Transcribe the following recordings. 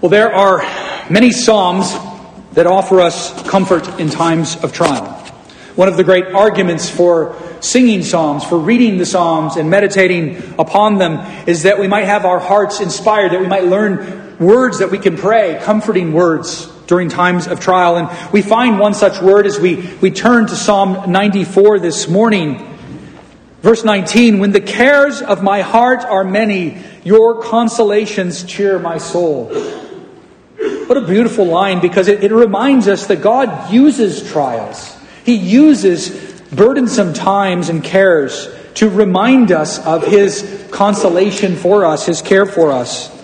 Well, there are many Psalms that offer us comfort in times of trial. One of the great arguments for singing Psalms, for reading the Psalms and meditating upon them, is that we might have our hearts inspired, that we might learn words that we can pray, comforting words during times of trial. And we find one such word as we, we turn to Psalm 94 this morning. Verse 19 When the cares of my heart are many, your consolations cheer my soul. What a beautiful line because it, it reminds us that God uses trials. He uses burdensome times and cares to remind us of His consolation for us, His care for us.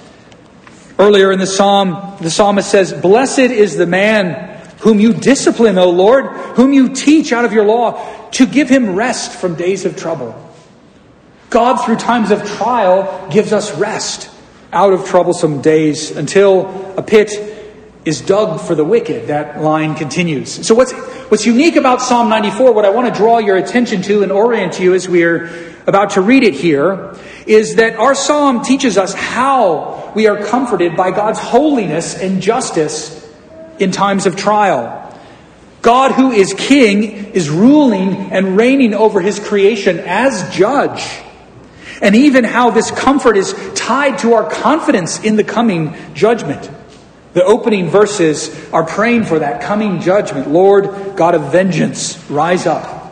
Earlier in the psalm, the psalmist says, Blessed is the man whom you discipline, O Lord, whom you teach out of your law, to give him rest from days of trouble. God, through times of trial, gives us rest out of troublesome days until a pit is dug for the wicked. That line continues. So what's, what's unique about Psalm 94, what I want to draw your attention to and orient you as we're about to read it here, is that our psalm teaches us how we are comforted by God's holiness and justice in times of trial. God, who is king, is ruling and reigning over his creation as judge. And even how this comfort is tied to our confidence in the coming judgment. The opening verses are praying for that coming judgment. Lord, God of vengeance, rise up.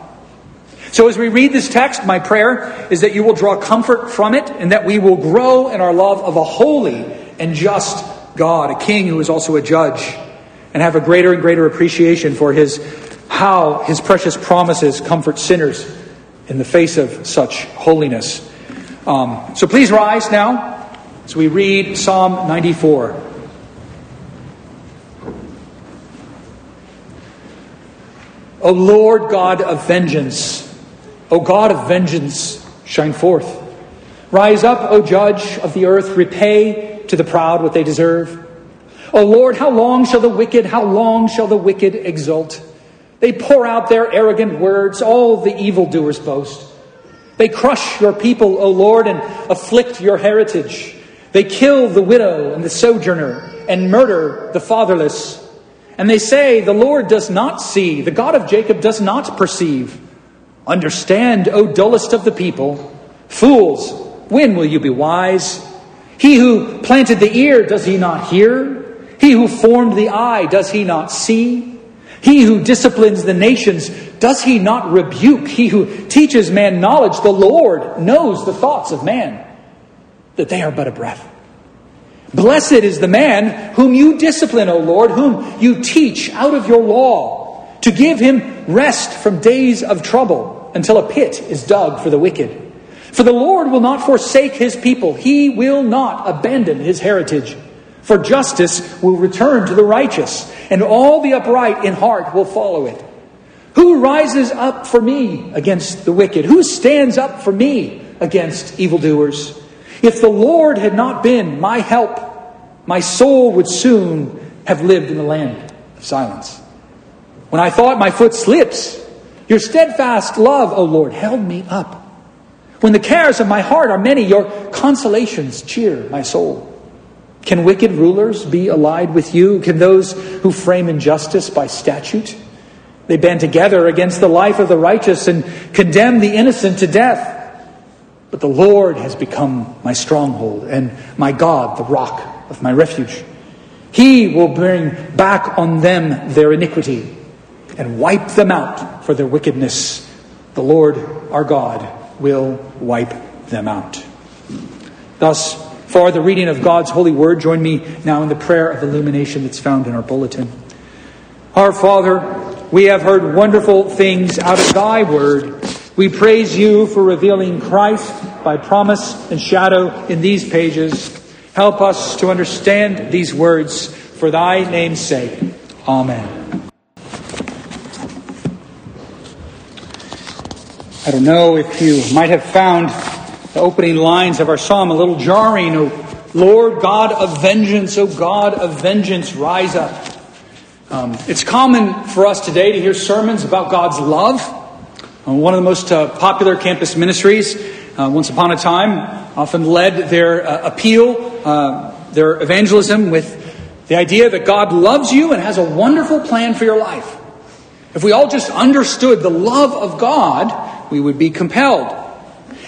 So as we read this text, my prayer is that you will draw comfort from it and that we will grow in our love of a holy and just God, a king who is also a judge, and have a greater and greater appreciation for his how his precious promises comfort sinners in the face of such holiness. Um, so please rise now as we read Psalm 94. O Lord God of vengeance, O God of vengeance, shine forth. Rise up, O Judge of the earth, repay to the proud what they deserve. O Lord, how long shall the wicked, how long shall the wicked exult? They pour out their arrogant words, all the evildoers boast. They crush your people, O Lord, and afflict your heritage. They kill the widow and the sojourner and murder the fatherless. And they say, The Lord does not see, the God of Jacob does not perceive. Understand, O dullest of the people. Fools, when will you be wise? He who planted the ear, does he not hear? He who formed the eye, does he not see? He who disciplines the nations, does he not rebuke? He who teaches man knowledge, the Lord knows the thoughts of man, that they are but a breath. Blessed is the man whom you discipline, O Lord, whom you teach out of your law, to give him rest from days of trouble until a pit is dug for the wicked. For the Lord will not forsake his people, he will not abandon his heritage. For justice will return to the righteous, and all the upright in heart will follow it. Who rises up for me against the wicked? Who stands up for me against evildoers? If the Lord had not been my help, my soul would soon have lived in the land of silence. When I thought my foot slips, your steadfast love, O Lord, held me up. When the cares of my heart are many, your consolations cheer my soul. Can wicked rulers be allied with you? Can those who frame injustice by statute? They band together against the life of the righteous and condemn the innocent to death. But the Lord has become my stronghold and my God, the rock of my refuge. He will bring back on them their iniquity and wipe them out for their wickedness. The Lord our God will wipe them out. Thus, for the reading of God's holy word, join me now in the prayer of illumination that's found in our bulletin. Our Father, we have heard wonderful things out of thy word. We praise you for revealing Christ by promise and shadow in these pages. Help us to understand these words for thy name's sake. Amen. I don't know if you might have found the opening lines of our psalm a little jarring. O Lord God of vengeance, O God of vengeance, rise up. Um, it's common for us today to hear sermons about God's love uh, one of the most uh, popular campus ministries, uh, once upon a time, often led their uh, appeal, uh, their evangelism with The idea that God loves you and has a wonderful plan for your life. If we all just understood the love of God, we would be compelled.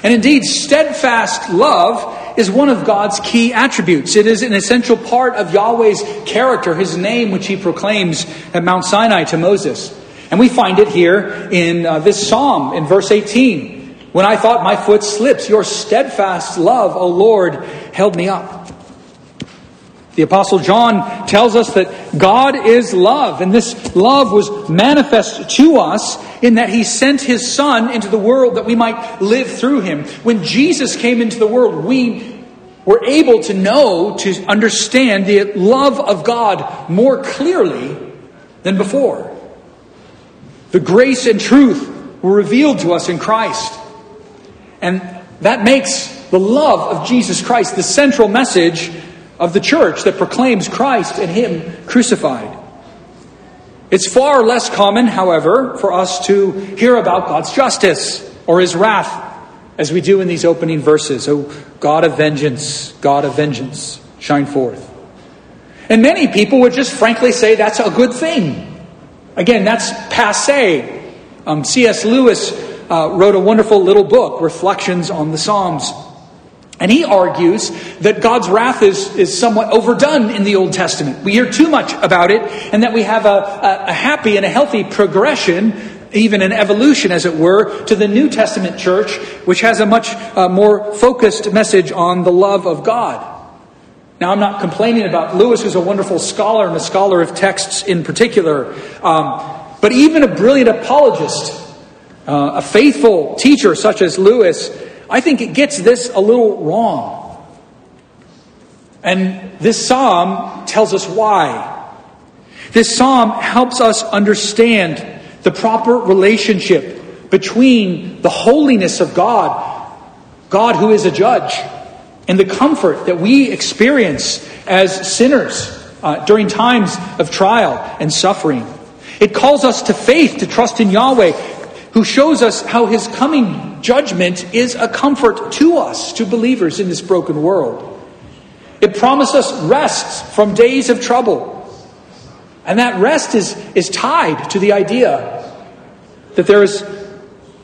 And indeed, steadfast love is one of God's key attributes. It is an essential part of Yahweh's character, his name, which he proclaims at Mount Sinai to Moses. And we find it here in uh, this psalm in verse 18. When I thought my foot slips, your steadfast love, O Lord, held me up. The Apostle John tells us that God is love, and this love was manifest to us in that he sent his Son into the world that we might live through him. When Jesus came into the world, we were able to know, to understand the love of God more clearly than before. The grace and truth were revealed to us in Christ. And that makes the love of Jesus Christ the central message of the church that proclaims Christ and Him crucified. It's far less common, however, for us to hear about God's justice or His wrath as we do in these opening verses. Oh, God of vengeance, God of vengeance, shine forth. And many people would just frankly say that's a good thing. Again, that's passe. Um, C.S. Lewis uh, wrote a wonderful little book, Reflections on the Psalms. And he argues that God's wrath is, is somewhat overdone in the Old Testament. We hear too much about it, and that we have a, a, a happy and a healthy progression, even an evolution, as it were, to the New Testament church, which has a much uh, more focused message on the love of God. Now, I'm not complaining about Lewis, who's a wonderful scholar and a scholar of texts in particular, um, but even a brilliant apologist, uh, a faithful teacher such as Lewis, I think it gets this a little wrong. And this psalm tells us why. This psalm helps us understand the proper relationship between the holiness of God, God who is a judge, and the comfort that we experience as sinners uh, during times of trial and suffering. It calls us to faith, to trust in Yahweh, who shows us how his coming judgment is a comfort to us, to believers in this broken world. It promises us rest from days of trouble. And that rest is, is tied to the idea that there is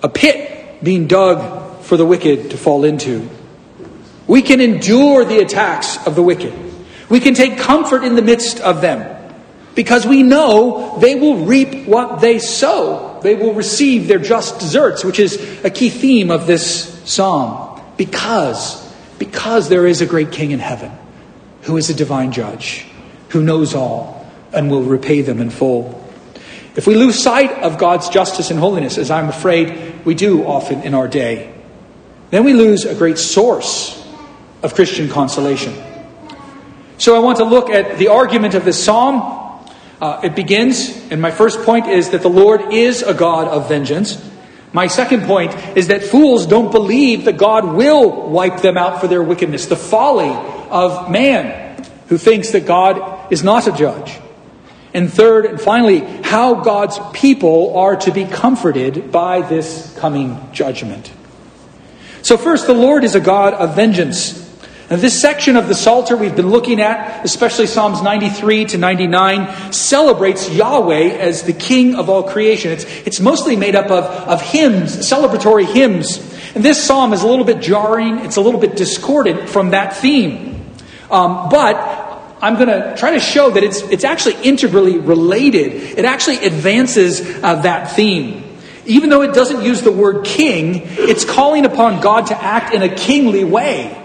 a pit being dug for the wicked to fall into. We can endure the attacks of the wicked. We can take comfort in the midst of them because we know they will reap what they sow. They will receive their just deserts, which is a key theme of this psalm. Because, because there is a great king in heaven who is a divine judge, who knows all and will repay them in full. If we lose sight of God's justice and holiness, as I'm afraid we do often in our day, then we lose a great source of Christian consolation. So I want to look at the argument of this psalm. Uh, it begins, and my first point is that the Lord is a God of vengeance. My second point is that fools don't believe that God will wipe them out for their wickedness. The folly of man who thinks that God is not a judge. And third and finally, how God's people are to be comforted by this coming judgment. So, first, the Lord is a God of vengeance. Now, this section of the Psalter we've been looking at, especially Psalms 93 to 99, celebrates Yahweh as the King of all creation. It's, it's mostly made up of, of hymns, celebratory hymns. And this psalm is a little bit jarring, it's a little bit discordant from that theme. Um, but I'm going to try to show that it's, it's actually integrally related. It actually advances uh, that theme. Even though it doesn't use the word king, it's calling upon God to act in a kingly way.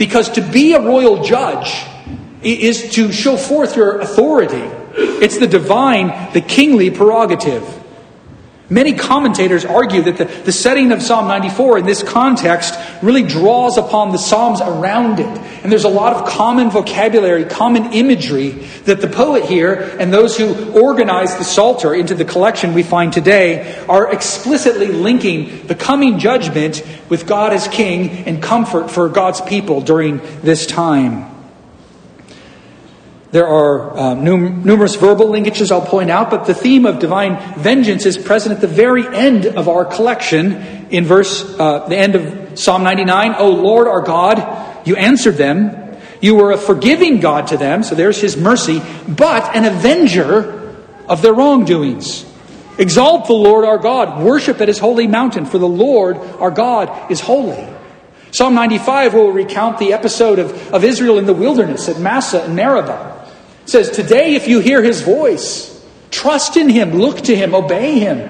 Because to be a royal judge is to show forth your authority. It's the divine, the kingly prerogative. Many commentators argue that the, the setting of Psalm 94 in this context really draws upon the Psalms around it. And there's a lot of common vocabulary, common imagery that the poet here and those who organize the Psalter into the collection we find today are explicitly linking the coming judgment with God as King and comfort for God's people during this time. There are uh, num- numerous verbal linkages I'll point out, but the theme of divine vengeance is present at the very end of our collection in verse, uh, the end of Psalm 99. O Lord our God, you answered them. You were a forgiving God to them, so there's his mercy, but an avenger of their wrongdoings. Exalt the Lord our God. Worship at his holy mountain, for the Lord our God is holy. Psalm 95 will recount the episode of, of Israel in the wilderness at Massa and Meribah. Says, Today, if you hear his voice, trust in him, look to him, obey him.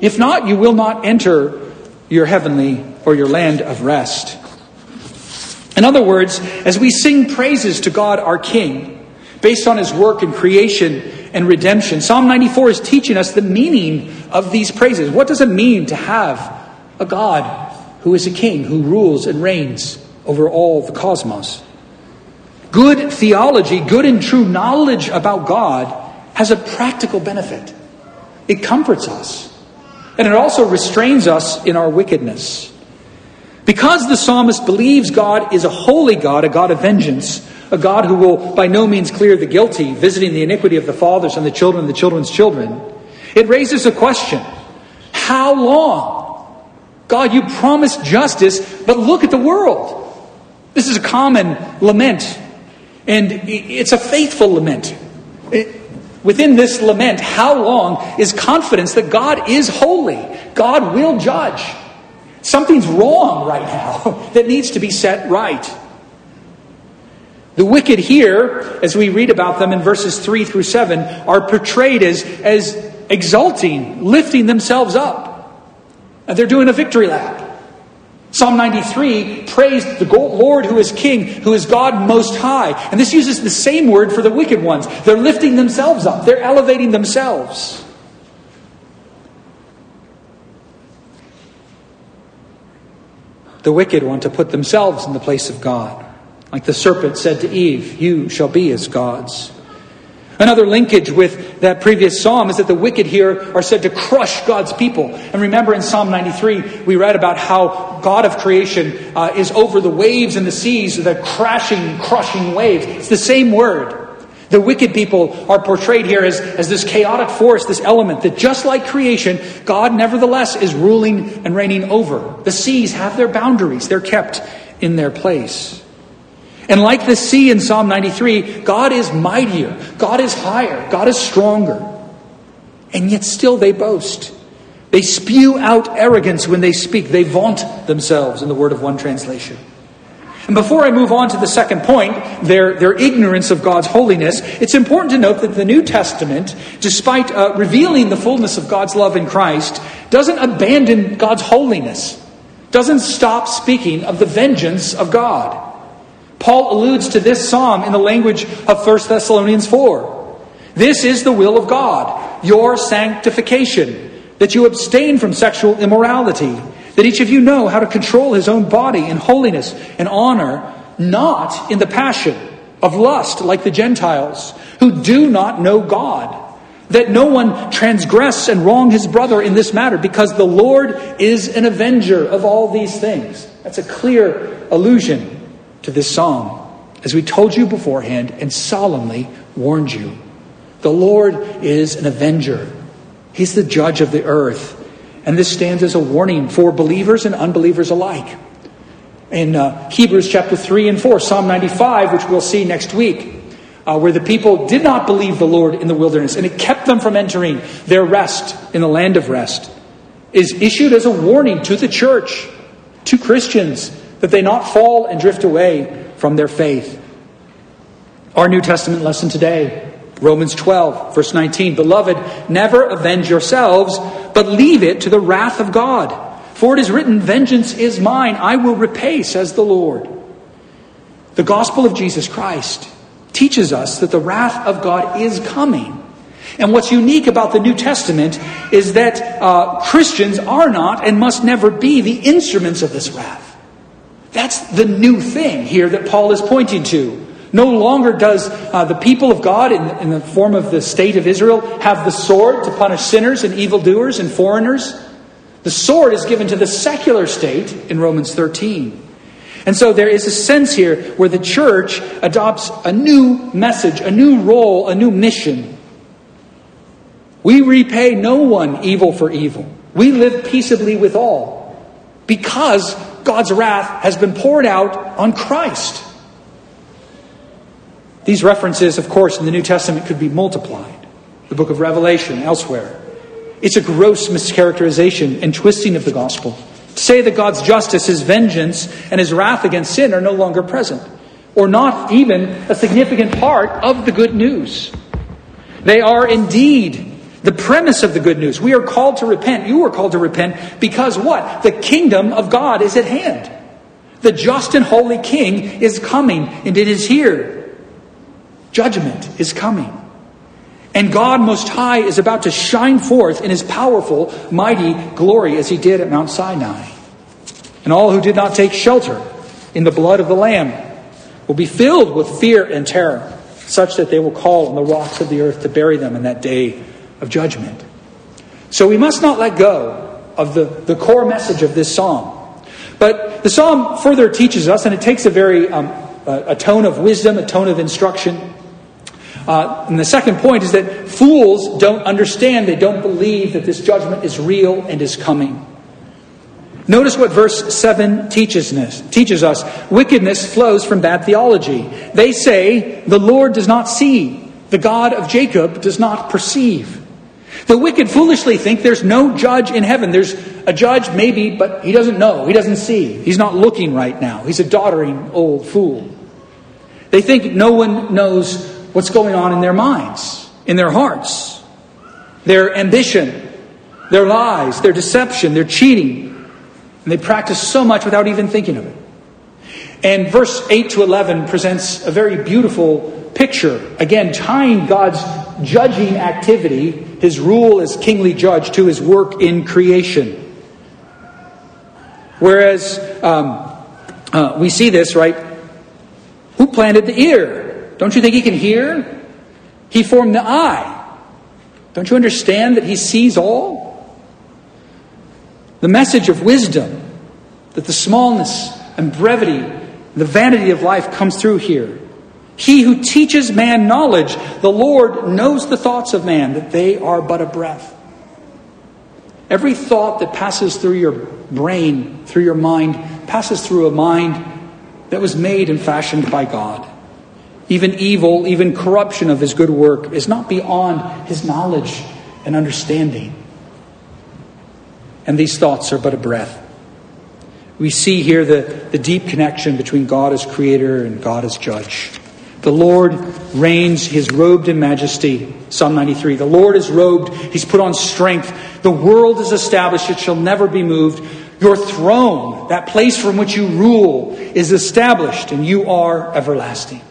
If not, you will not enter your heavenly or your land of rest. In other words, as we sing praises to God our King, based on his work in creation and redemption, Psalm 94 is teaching us the meaning of these praises. What does it mean to have a God who is a king, who rules and reigns over all the cosmos? Good theology, good and true knowledge about God has a practical benefit. It comforts us. And it also restrains us in our wickedness. Because the psalmist believes God is a holy God, a God of vengeance, a God who will by no means clear the guilty, visiting the iniquity of the fathers and the children and the children's children, it raises a question How long? God, you promised justice, but look at the world. This is a common lament, and it's a faithful lament. It, Within this lament, how long is confidence that God is holy? God will judge. Something's wrong right now that needs to be set right. The wicked here, as we read about them in verses 3 through 7, are portrayed as, as exulting, lifting themselves up. And they're doing a victory lap. Psalm 93 praised the Lord who is King, who is God most high. And this uses the same word for the wicked ones. They're lifting themselves up, they're elevating themselves. The wicked want to put themselves in the place of God. Like the serpent said to Eve, You shall be as gods. Another linkage with that previous psalm is that the wicked here are said to crush God's people. And remember in Psalm 93, we read about how God of creation uh, is over the waves and the seas, the crashing, crushing waves. It's the same word. The wicked people are portrayed here as, as this chaotic force, this element that just like creation, God nevertheless is ruling and reigning over. The seas have their boundaries, they're kept in their place. And like the sea in Psalm 93, God is mightier, God is higher, God is stronger. And yet still they boast. They spew out arrogance when they speak. They vaunt themselves, in the word of one translation. And before I move on to the second point, their, their ignorance of God's holiness, it's important to note that the New Testament, despite uh, revealing the fullness of God's love in Christ, doesn't abandon God's holiness, doesn't stop speaking of the vengeance of God. Paul alludes to this psalm in the language of 1 Thessalonians 4. This is the will of God, your sanctification, that you abstain from sexual immorality, that each of you know how to control his own body in holiness and honor, not in the passion of lust like the Gentiles, who do not know God. That no one transgress and wrong his brother in this matter, because the Lord is an avenger of all these things. That's a clear allusion to this psalm, as we told you beforehand and solemnly warned you. The Lord is an avenger, He's the judge of the earth. And this stands as a warning for believers and unbelievers alike. In uh, Hebrews chapter 3 and 4, Psalm 95, which we'll see next week, uh, where the people did not believe the Lord in the wilderness and it kept them from entering their rest in the land of rest, is issued as a warning to the church, to Christians, that they not fall and drift away from their faith. Our New Testament lesson today, Romans 12, verse 19. Beloved, never avenge yourselves, but leave it to the wrath of God. For it is written, Vengeance is mine, I will repay, says the Lord. The gospel of Jesus Christ teaches us that the wrath of God is coming. And what's unique about the New Testament is that uh, Christians are not and must never be the instruments of this wrath. That's the new thing here that Paul is pointing to. No longer does uh, the people of God, in, in the form of the state of Israel, have the sword to punish sinners and evildoers and foreigners. The sword is given to the secular state in Romans 13. And so there is a sense here where the church adopts a new message, a new role, a new mission. We repay no one evil for evil. We live peaceably with all because God's wrath has been poured out on Christ. These references, of course, in the New Testament could be multiplied. The book of Revelation, elsewhere. It's a gross mischaracterization and twisting of the gospel. To say that God's justice, his vengeance, and his wrath against sin are no longer present, or not even a significant part of the good news. They are indeed the premise of the good news. We are called to repent. You are called to repent because what? The kingdom of God is at hand. The just and holy king is coming, and it is here. Judgment is coming. And God Most High is about to shine forth in his powerful, mighty glory as he did at Mount Sinai. And all who did not take shelter in the blood of the Lamb will be filled with fear and terror, such that they will call on the rocks of the earth to bury them in that day of judgment. So we must not let go of the, the core message of this psalm. But the psalm further teaches us, and it takes a very um, a, a tone of wisdom, a tone of instruction. Uh, and the second point is that fools don't understand, they don't believe that this judgment is real and is coming. Notice what verse 7 teaches us, teaches us. Wickedness flows from bad theology. They say, The Lord does not see, the God of Jacob does not perceive. The wicked foolishly think there's no judge in heaven. There's a judge, maybe, but he doesn't know. He doesn't see. He's not looking right now. He's a doddering old fool. They think no one knows what's going on in their minds, in their hearts, their ambition, their lies, their deception, their cheating. And they practice so much without even thinking of it. And verse 8 to 11 presents a very beautiful picture, again, tying God's judging activity, his rule as kingly judge, to his work in creation. Whereas um, uh, we see this, right? Who planted the ear? Don't you think he can hear? He formed the eye. Don't you understand that he sees all? The message of wisdom, that the smallness and brevity, the vanity of life comes through here. He who teaches man knowledge, the Lord knows the thoughts of man, that they are but a breath. Every thought that passes through your brain, through your mind, passes through a mind that was made and fashioned by God. Even evil, even corruption of his good work is not beyond his knowledge and understanding. And these thoughts are but a breath. We see here the, the deep connection between God as creator and God as judge. The Lord reigns, he is robed in majesty. Psalm 93. The Lord is robed, he's put on strength. The world is established, it shall never be moved. Your throne, that place from which you rule, is established, and you are everlasting.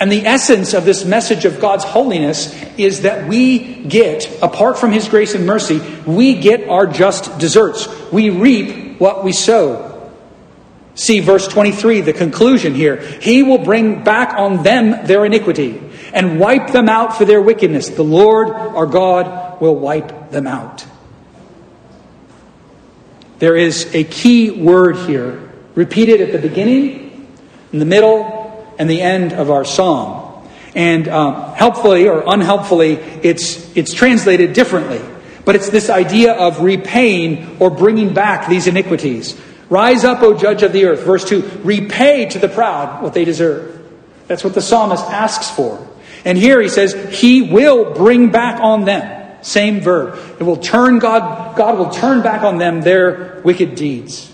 And the essence of this message of God's holiness is that we get, apart from His grace and mercy, we get our just deserts. We reap what we sow. See verse 23, the conclusion here. He will bring back on them their iniquity and wipe them out for their wickedness. The Lord our God will wipe them out. There is a key word here, repeated at the beginning, in the middle, and the end of our psalm. And um, helpfully or unhelpfully, it's, it's translated differently. But it's this idea of repaying or bringing back these iniquities. Rise up, O judge of the earth. Verse 2 Repay to the proud what they deserve. That's what the psalmist asks for. And here he says, He will bring back on them. Same verb. It will turn God, God will turn back on them their wicked deeds.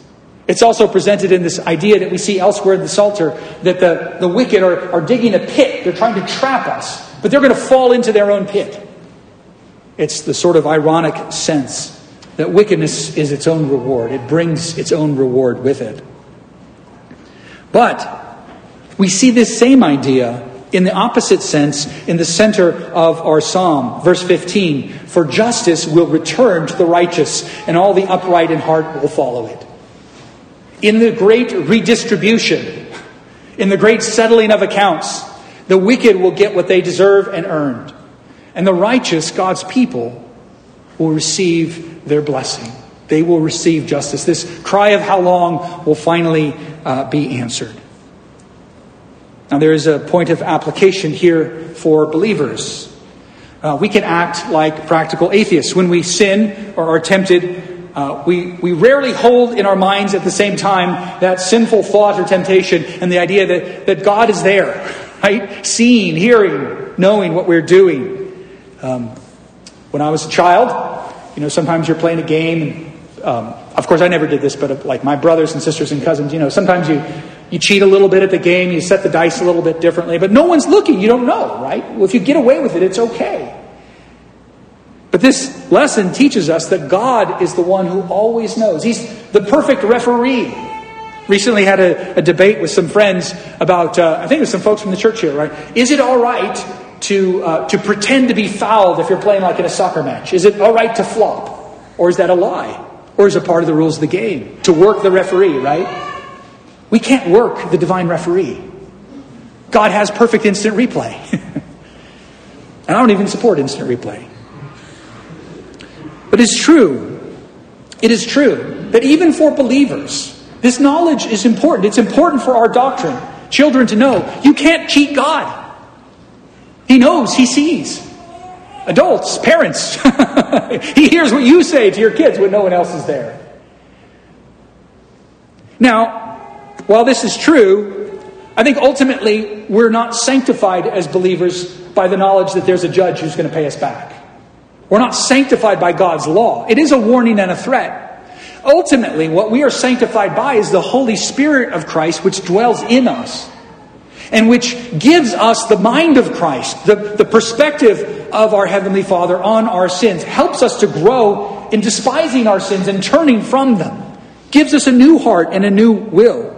It's also presented in this idea that we see elsewhere in the Psalter that the, the wicked are, are digging a pit. They're trying to trap us, but they're going to fall into their own pit. It's the sort of ironic sense that wickedness is its own reward, it brings its own reward with it. But we see this same idea in the opposite sense in the center of our psalm. Verse 15 For justice will return to the righteous, and all the upright in heart will follow it. In the great redistribution, in the great settling of accounts, the wicked will get what they deserve and earned, and the righteous, God's people, will receive their blessing. They will receive justice. This cry of how long will finally uh, be answered. Now, there is a point of application here for believers. Uh, we can act like practical atheists. When we sin or are tempted, uh, we, we rarely hold in our minds at the same time that sinful thought or temptation and the idea that, that God is there. right? Seeing, hearing, knowing what we're doing. Um, when I was a child, you know, sometimes you're playing a game. And, um, of course, I never did this, but uh, like my brothers and sisters and cousins, you know, sometimes you, you cheat a little bit at the game, you set the dice a little bit differently, but no one's looking. You don't know, right? Well, if you get away with it, it's okay. But this lesson teaches us that God is the one who always knows. He's the perfect referee. Recently had a, a debate with some friends about, uh, I think it was some folks from the church here, right? Is it all right to, uh, to pretend to be fouled if you're playing like in a soccer match? Is it all right to flop? Or is that a lie? Or is it part of the rules of the game? To work the referee, right? We can't work the divine referee. God has perfect instant replay. and I don't even support instant replay. But it's true. It is true that even for believers, this knowledge is important. It's important for our doctrine. Children to know you can't cheat God. He knows, He sees. Adults, parents, He hears what you say to your kids when no one else is there. Now, while this is true, I think ultimately we're not sanctified as believers by the knowledge that there's a judge who's going to pay us back. We're not sanctified by God's law. It is a warning and a threat. Ultimately, what we are sanctified by is the Holy Spirit of Christ, which dwells in us and which gives us the mind of Christ, the, the perspective of our Heavenly Father on our sins, helps us to grow in despising our sins and turning from them, gives us a new heart and a new will.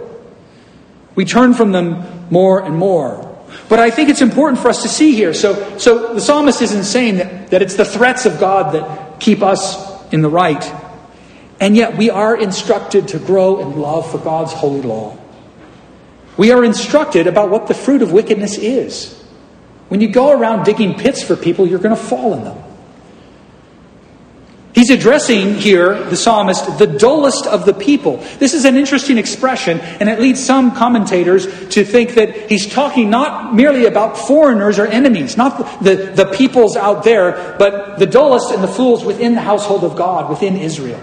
We turn from them more and more. But I think it's important for us to see here. So, so the psalmist isn't saying that, that it's the threats of God that keep us in the right. And yet we are instructed to grow in love for God's holy law. We are instructed about what the fruit of wickedness is. When you go around digging pits for people, you're going to fall in them. He's addressing here, the psalmist, the dullest of the people. This is an interesting expression, and it leads some commentators to think that he's talking not merely about foreigners or enemies, not the, the peoples out there, but the dullest and the fools within the household of God, within Israel.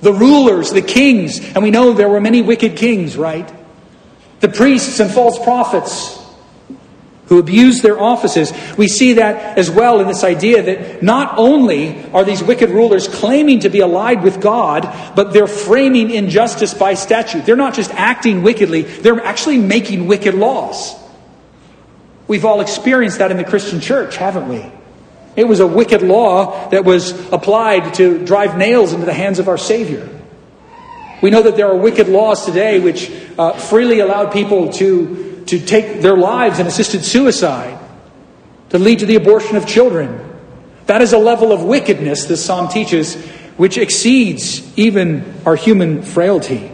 The rulers, the kings, and we know there were many wicked kings, right? The priests and false prophets, who abuse their offices. We see that as well in this idea that not only are these wicked rulers claiming to be allied with God, but they're framing injustice by statute. They're not just acting wickedly, they're actually making wicked laws. We've all experienced that in the Christian church, haven't we? It was a wicked law that was applied to drive nails into the hands of our Savior. We know that there are wicked laws today which uh, freely allowed people to to take their lives in assisted suicide, to lead to the abortion of children. That is a level of wickedness, this psalm teaches, which exceeds even our human frailty.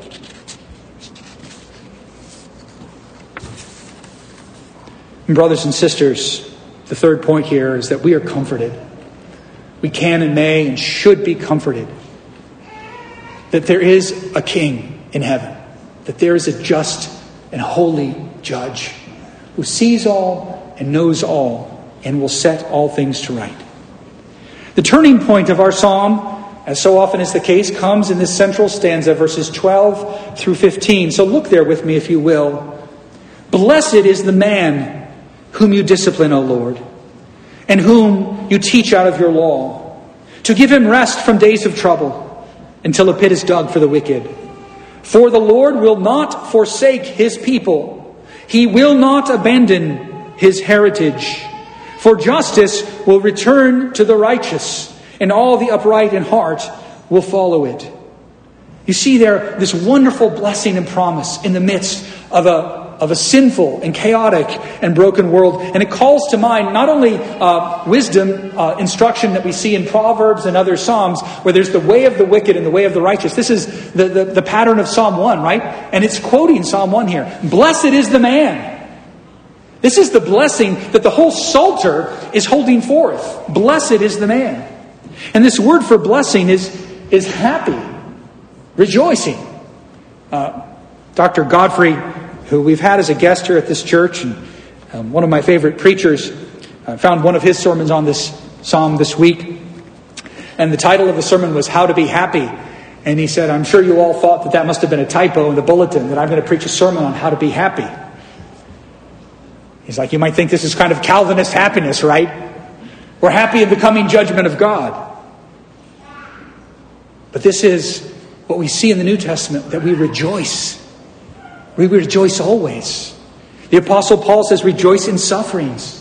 And brothers and sisters, the third point here is that we are comforted. We can and may and should be comforted that there is a king in heaven, that there is a just and holy judge who sees all and knows all and will set all things to right. The turning point of our psalm, as so often is the case, comes in this central stanza, verses 12 through 15. So look there with me, if you will. Blessed is the man whom you discipline, O Lord, and whom you teach out of your law, to give him rest from days of trouble until a pit is dug for the wicked. For the Lord will not forsake his people. He will not abandon his heritage. For justice will return to the righteous, and all the upright in heart will follow it. You see there this wonderful blessing and promise in the midst of a of a sinful and chaotic and broken world. And it calls to mind not only uh, wisdom uh, instruction that we see in Proverbs and other Psalms, where there's the way of the wicked and the way of the righteous. This is the, the, the pattern of Psalm 1, right? And it's quoting Psalm 1 here. Blessed is the man. This is the blessing that the whole Psalter is holding forth. Blessed is the man. And this word for blessing is, is happy, rejoicing. Uh, Dr. Godfrey who we've had as a guest here at this church, and um, one of my favorite preachers. I found one of his sermons on this psalm this week, and the title of the sermon was How to Be Happy. And he said, I'm sure you all thought that that must have been a typo in the bulletin, that I'm going to preach a sermon on how to be happy. He's like, you might think this is kind of Calvinist happiness, right? We're happy in the coming judgment of God. But this is what we see in the New Testament that we rejoice. We rejoice always. The Apostle Paul says, rejoice in sufferings.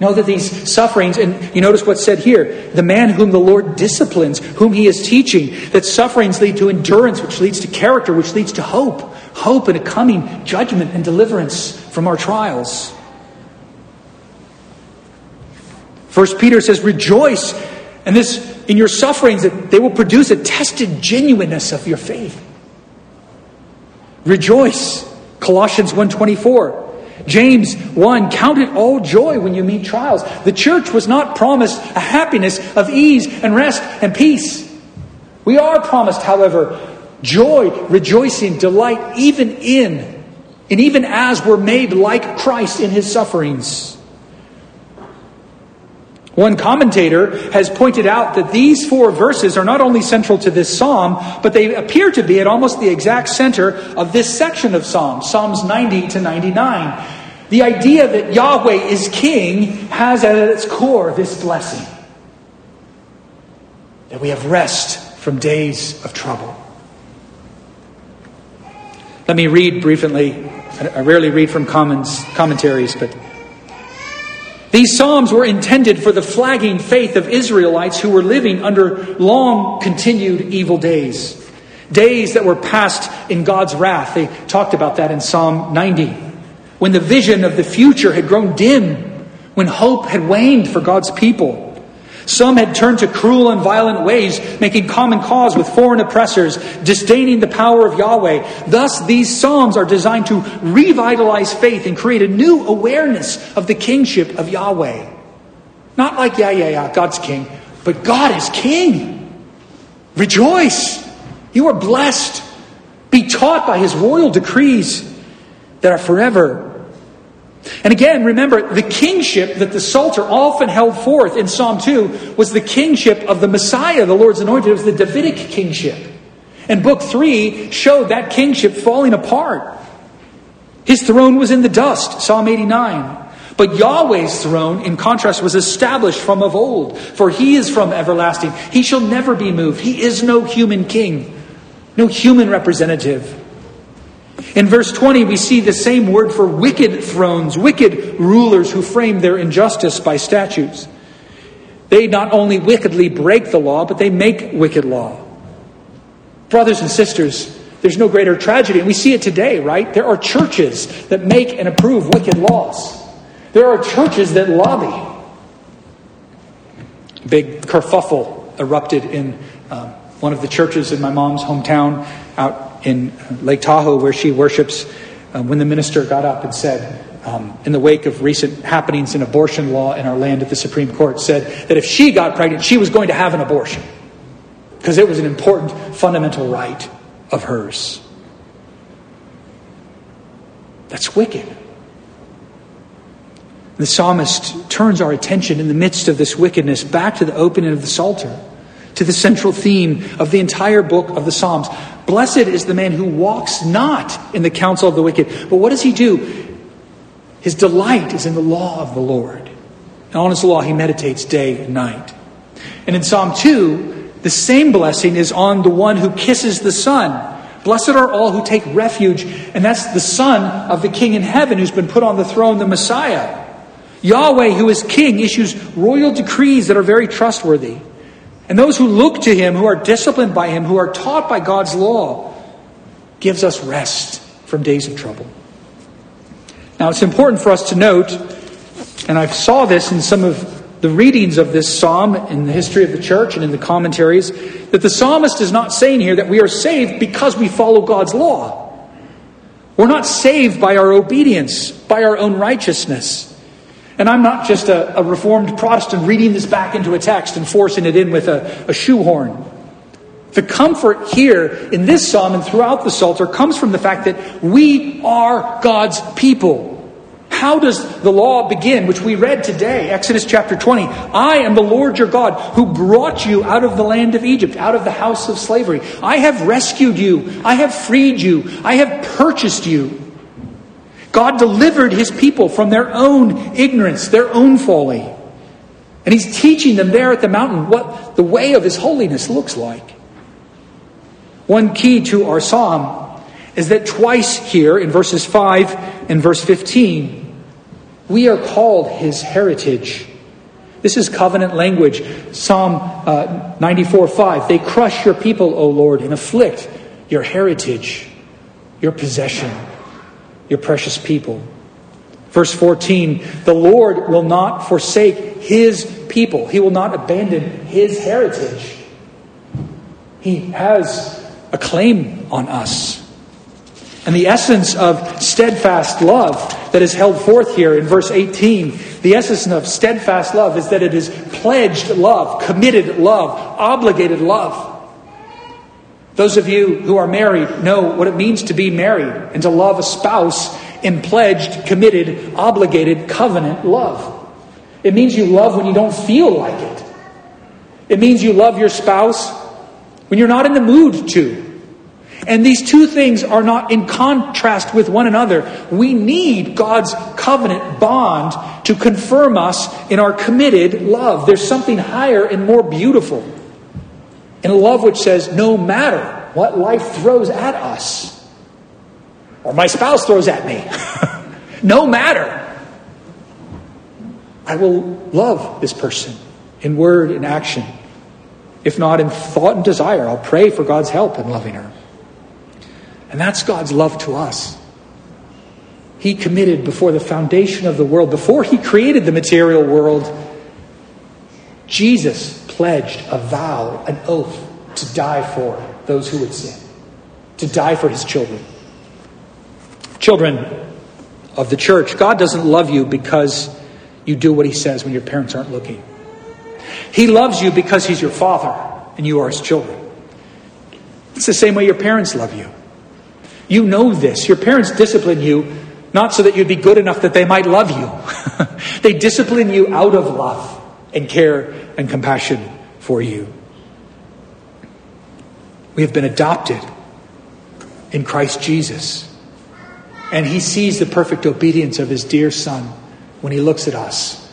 Know that these sufferings, and you notice what's said here the man whom the Lord disciplines, whom he is teaching, that sufferings lead to endurance, which leads to character, which leads to hope. Hope in a coming judgment and deliverance from our trials. First Peter says, Rejoice, and this in your sufferings, that they will produce a tested genuineness of your faith. Rejoice. Colossians 124. James 1 Count it all joy when you meet trials. The church was not promised a happiness of ease and rest and peace. We are promised, however, joy, rejoicing, delight, even in, and even as we're made like Christ in his sufferings. One commentator has pointed out that these four verses are not only central to this psalm, but they appear to be at almost the exact center of this section of Psalms, Psalms 90 to 99. The idea that Yahweh is king has at its core this blessing that we have rest from days of trouble. Let me read briefly. I rarely read from commentaries, but these Psalms were intended for the flagging faith of Israelites who were living under long continued evil days. Days that were passed in God's wrath. They talked about that in Psalm 90. When the vision of the future had grown dim, when hope had waned for God's people. Some had turned to cruel and violent ways, making common cause with foreign oppressors, disdaining the power of Yahweh. Thus, these Psalms are designed to revitalize faith and create a new awareness of the kingship of Yahweh. Not like, yeah, yeah, yeah, God's king, but God is king. Rejoice. You are blessed. Be taught by his royal decrees that are forever and again, remember, the kingship that the Psalter often held forth in Psalm 2 was the kingship of the Messiah, the Lord's anointed. It was the Davidic kingship. And Book 3 showed that kingship falling apart. His throne was in the dust, Psalm 89. But Yahweh's throne, in contrast, was established from of old, for he is from everlasting. He shall never be moved. He is no human king, no human representative. In verse 20, we see the same word for wicked thrones, wicked rulers who frame their injustice by statutes. They not only wickedly break the law, but they make wicked law. Brothers and sisters, there's no greater tragedy, and we see it today, right? There are churches that make and approve wicked laws. There are churches that lobby. Big kerfuffle erupted in um, one of the churches in my mom's hometown out in Lake Tahoe, where she worships, uh, when the minister got up and said, um, in the wake of recent happenings in abortion law in our land at the Supreme Court, said that if she got pregnant, she was going to have an abortion because it was an important fundamental right of hers. That's wicked. The psalmist turns our attention in the midst of this wickedness back to the opening of the Psalter, to the central theme of the entire book of the Psalms. Blessed is the man who walks not in the counsel of the wicked. But what does he do? His delight is in the law of the Lord. And on his law he meditates day and night. And in Psalm 2, the same blessing is on the one who kisses the Son. Blessed are all who take refuge, and that's the Son of the King in heaven who's been put on the throne, the Messiah. Yahweh, who is King, issues royal decrees that are very trustworthy. And those who look to him, who are disciplined by him, who are taught by God's law, gives us rest from days of trouble. Now, it's important for us to note, and I saw this in some of the readings of this psalm in the history of the church and in the commentaries, that the psalmist is not saying here that we are saved because we follow God's law. We're not saved by our obedience, by our own righteousness. And I'm not just a, a, Reformed Protestant reading this back into a text and forcing it in with a, a shoehorn. The comfort here in this psalm and throughout the Psalter comes from the fact that we are God's people. How does the law begin, which we read today, Exodus chapter 20? I am the Lord your God who brought you out of the land of Egypt, out of the house of slavery. I have rescued you. I have freed you. I have purchased you. God delivered his people from their own ignorance, their own folly. And he's teaching them there at the mountain what the way of his holiness looks like. One key to our psalm is that twice here in verses 5 and verse 15, we are called his heritage. This is covenant language. Psalm uh, 94 5. They crush your people, O Lord, and afflict your heritage, your possession, your precious people. Verse 14 The Lord will not forsake his people, he will not abandon his heritage. He has a claim on us. And the essence of steadfast love that is held forth here in verse 18, the essence of steadfast love is that it is pledged love, committed love, obligated love. Those of you who are married know what it means to be married and to love a spouse in pledged, committed, obligated, covenant love. It means you love when you don't feel like it. It means you love your spouse when you're not in the mood to. And these two things are not in contrast with one another. We need God's covenant bond to confirm us in our committed love. There's something higher and more beautiful in a love which says, no matter what life throws at us, or my spouse throws at me, no matter, I will love this person in word and action. If not in thought and desire, I'll pray for God's help in loving her. And that's God's love to us. He committed before the foundation of the world, before He created the material world, Jesus pledged a vow, an oath to die for those who would sin, to die for His children. Children of the church, God doesn't love you because you do what He says when your parents aren't looking. He loves you because He's your Father and you are His children. It's the same way your parents love you. You know this. Your parents discipline you not so that you'd be good enough that they might love you. they discipline you out of love and care and compassion for you. We have been adopted in Christ Jesus. And he sees the perfect obedience of his dear Son when he looks at us,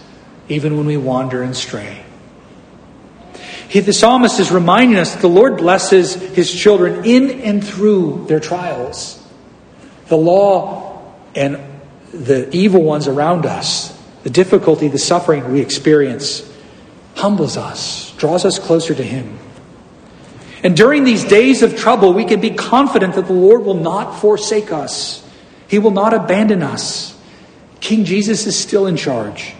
even when we wander and stray. He, the psalmist is reminding us that the Lord blesses his children in and through their trials. The law and the evil ones around us, the difficulty, the suffering we experience, humbles us, draws us closer to him. And during these days of trouble, we can be confident that the Lord will not forsake us. He will not abandon us. King Jesus is still in charge.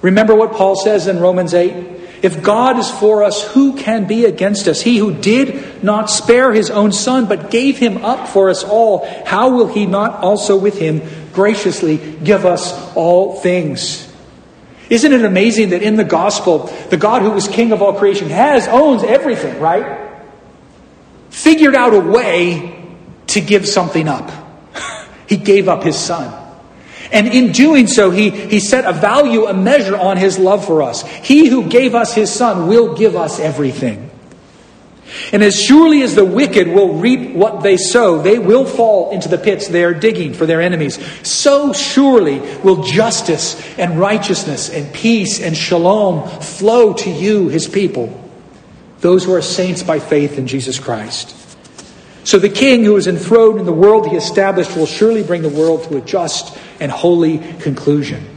Remember what Paul says in Romans 8? If God is for us, who can be against us? He who did not spare his own son, but gave him up for us all, how will he not also with him graciously give us all things? Isn't it amazing that in the gospel, the God who was king of all creation has, owns everything, right? Figured out a way to give something up. he gave up his son. And in doing so, he, he set a value, a measure on his love for us. He who gave us his son will give us everything. And as surely as the wicked will reap what they sow, they will fall into the pits they are digging for their enemies. So surely will justice and righteousness and peace and shalom flow to you, his people, those who are saints by faith in Jesus Christ. So the king who is enthroned in the world he established will surely bring the world to a just and holy conclusion.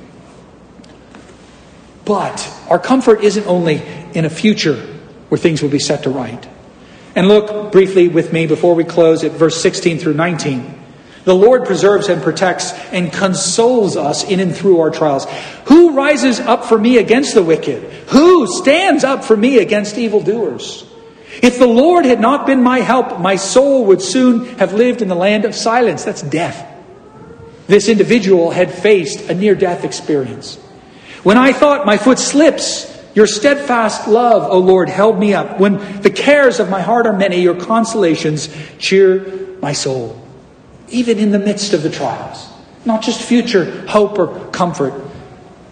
But our comfort isn't only in a future where things will be set to right. And look briefly with me before we close at verse 16 through 19. The Lord preserves and protects and consoles us in and through our trials. Who rises up for me against the wicked? Who stands up for me against evildoers? If the Lord had not been my help, my soul would soon have lived in the land of silence. That's death. This individual had faced a near death experience. When I thought my foot slips, your steadfast love, O Lord, held me up. When the cares of my heart are many, your consolations cheer my soul. Even in the midst of the trials. Not just future hope or comfort,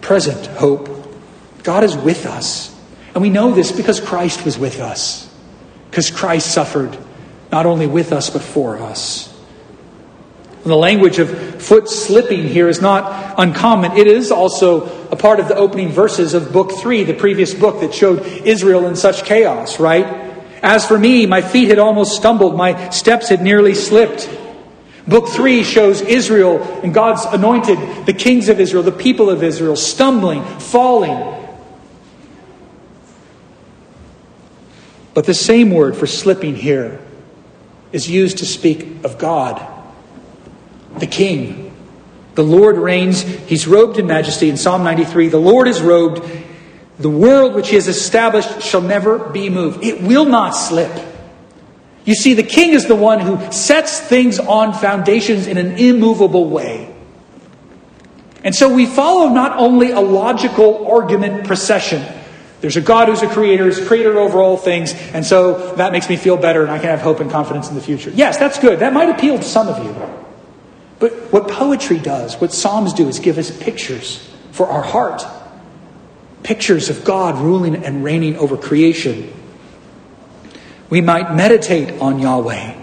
present hope. God is with us. And we know this because Christ was with us. Because Christ suffered not only with us, but for us. The language of foot slipping here is not uncommon. It is also a part of the opening verses of Book 3, the previous book that showed Israel in such chaos, right? As for me, my feet had almost stumbled, my steps had nearly slipped. Book 3 shows Israel and God's anointed, the kings of Israel, the people of Israel, stumbling, falling. But the same word for slipping here is used to speak of God the king. The Lord reigns. He's robed in majesty. In Psalm 93, the Lord is robed. The world which he has established shall never be moved. It will not slip. You see, the king is the one who sets things on foundations in an immovable way. And so we follow not only a logical argument procession. There's a God who's a creator, is creator over all things, and so that makes me feel better and I can have hope and confidence in the future. Yes, that's good. That might appeal to some of you. But what poetry does, what Psalms do, is give us pictures for our heart. Pictures of God ruling and reigning over creation. We might meditate on Yahweh,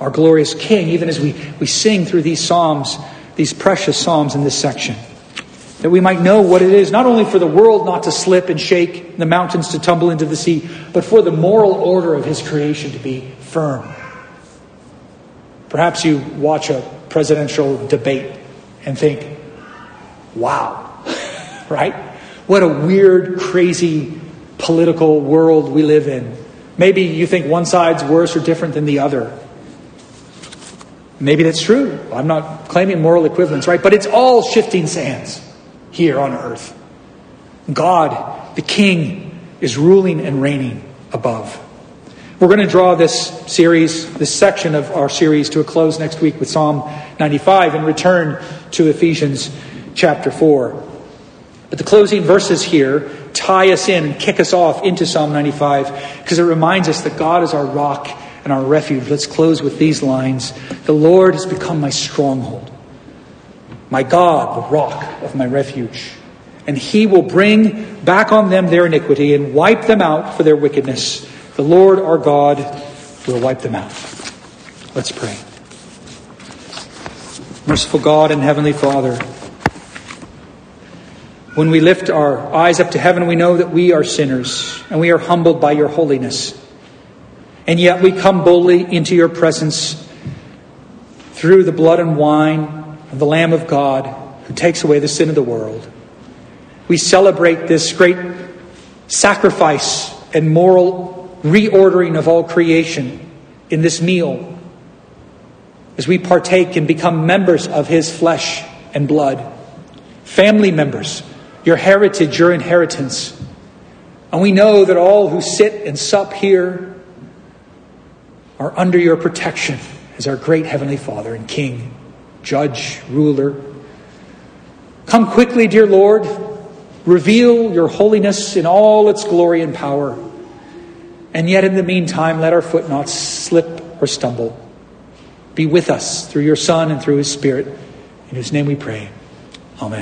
our glorious King, even as we, we sing through these Psalms, these precious Psalms in this section. That we might know what it is, not only for the world not to slip and shake, the mountains to tumble into the sea, but for the moral order of His creation to be firm. Perhaps you watch a presidential debate and think, wow, right? What a weird, crazy political world we live in. Maybe you think one side's worse or different than the other. Maybe that's true. I'm not claiming moral equivalence, right? But it's all shifting sands here on earth. God, the King, is ruling and reigning above. We're going to draw this series, this section of our series, to a close next week with Psalm 95 and return to Ephesians chapter 4. But the closing verses here tie us in and kick us off into Psalm 95 because it reminds us that God is our rock and our refuge. Let's close with these lines The Lord has become my stronghold, my God, the rock of my refuge. And he will bring back on them their iniquity and wipe them out for their wickedness. The Lord our God will wipe them out. Let's pray. Merciful God and Heavenly Father, when we lift our eyes up to heaven, we know that we are sinners and we are humbled by your holiness. And yet we come boldly into your presence through the blood and wine of the Lamb of God who takes away the sin of the world. We celebrate this great sacrifice and moral reordering of all creation in this meal as we partake and become members of his flesh and blood, family members, your heritage, your inheritance. And we know that all who sit and sup here are under your protection as our great Heavenly Father and King, Judge, Ruler. Come quickly, dear Lord. Reveal your holiness in all its glory and power. And yet, in the meantime, let our foot not slip or stumble. Be with us through your Son and through his Spirit, in whose name we pray. Amen.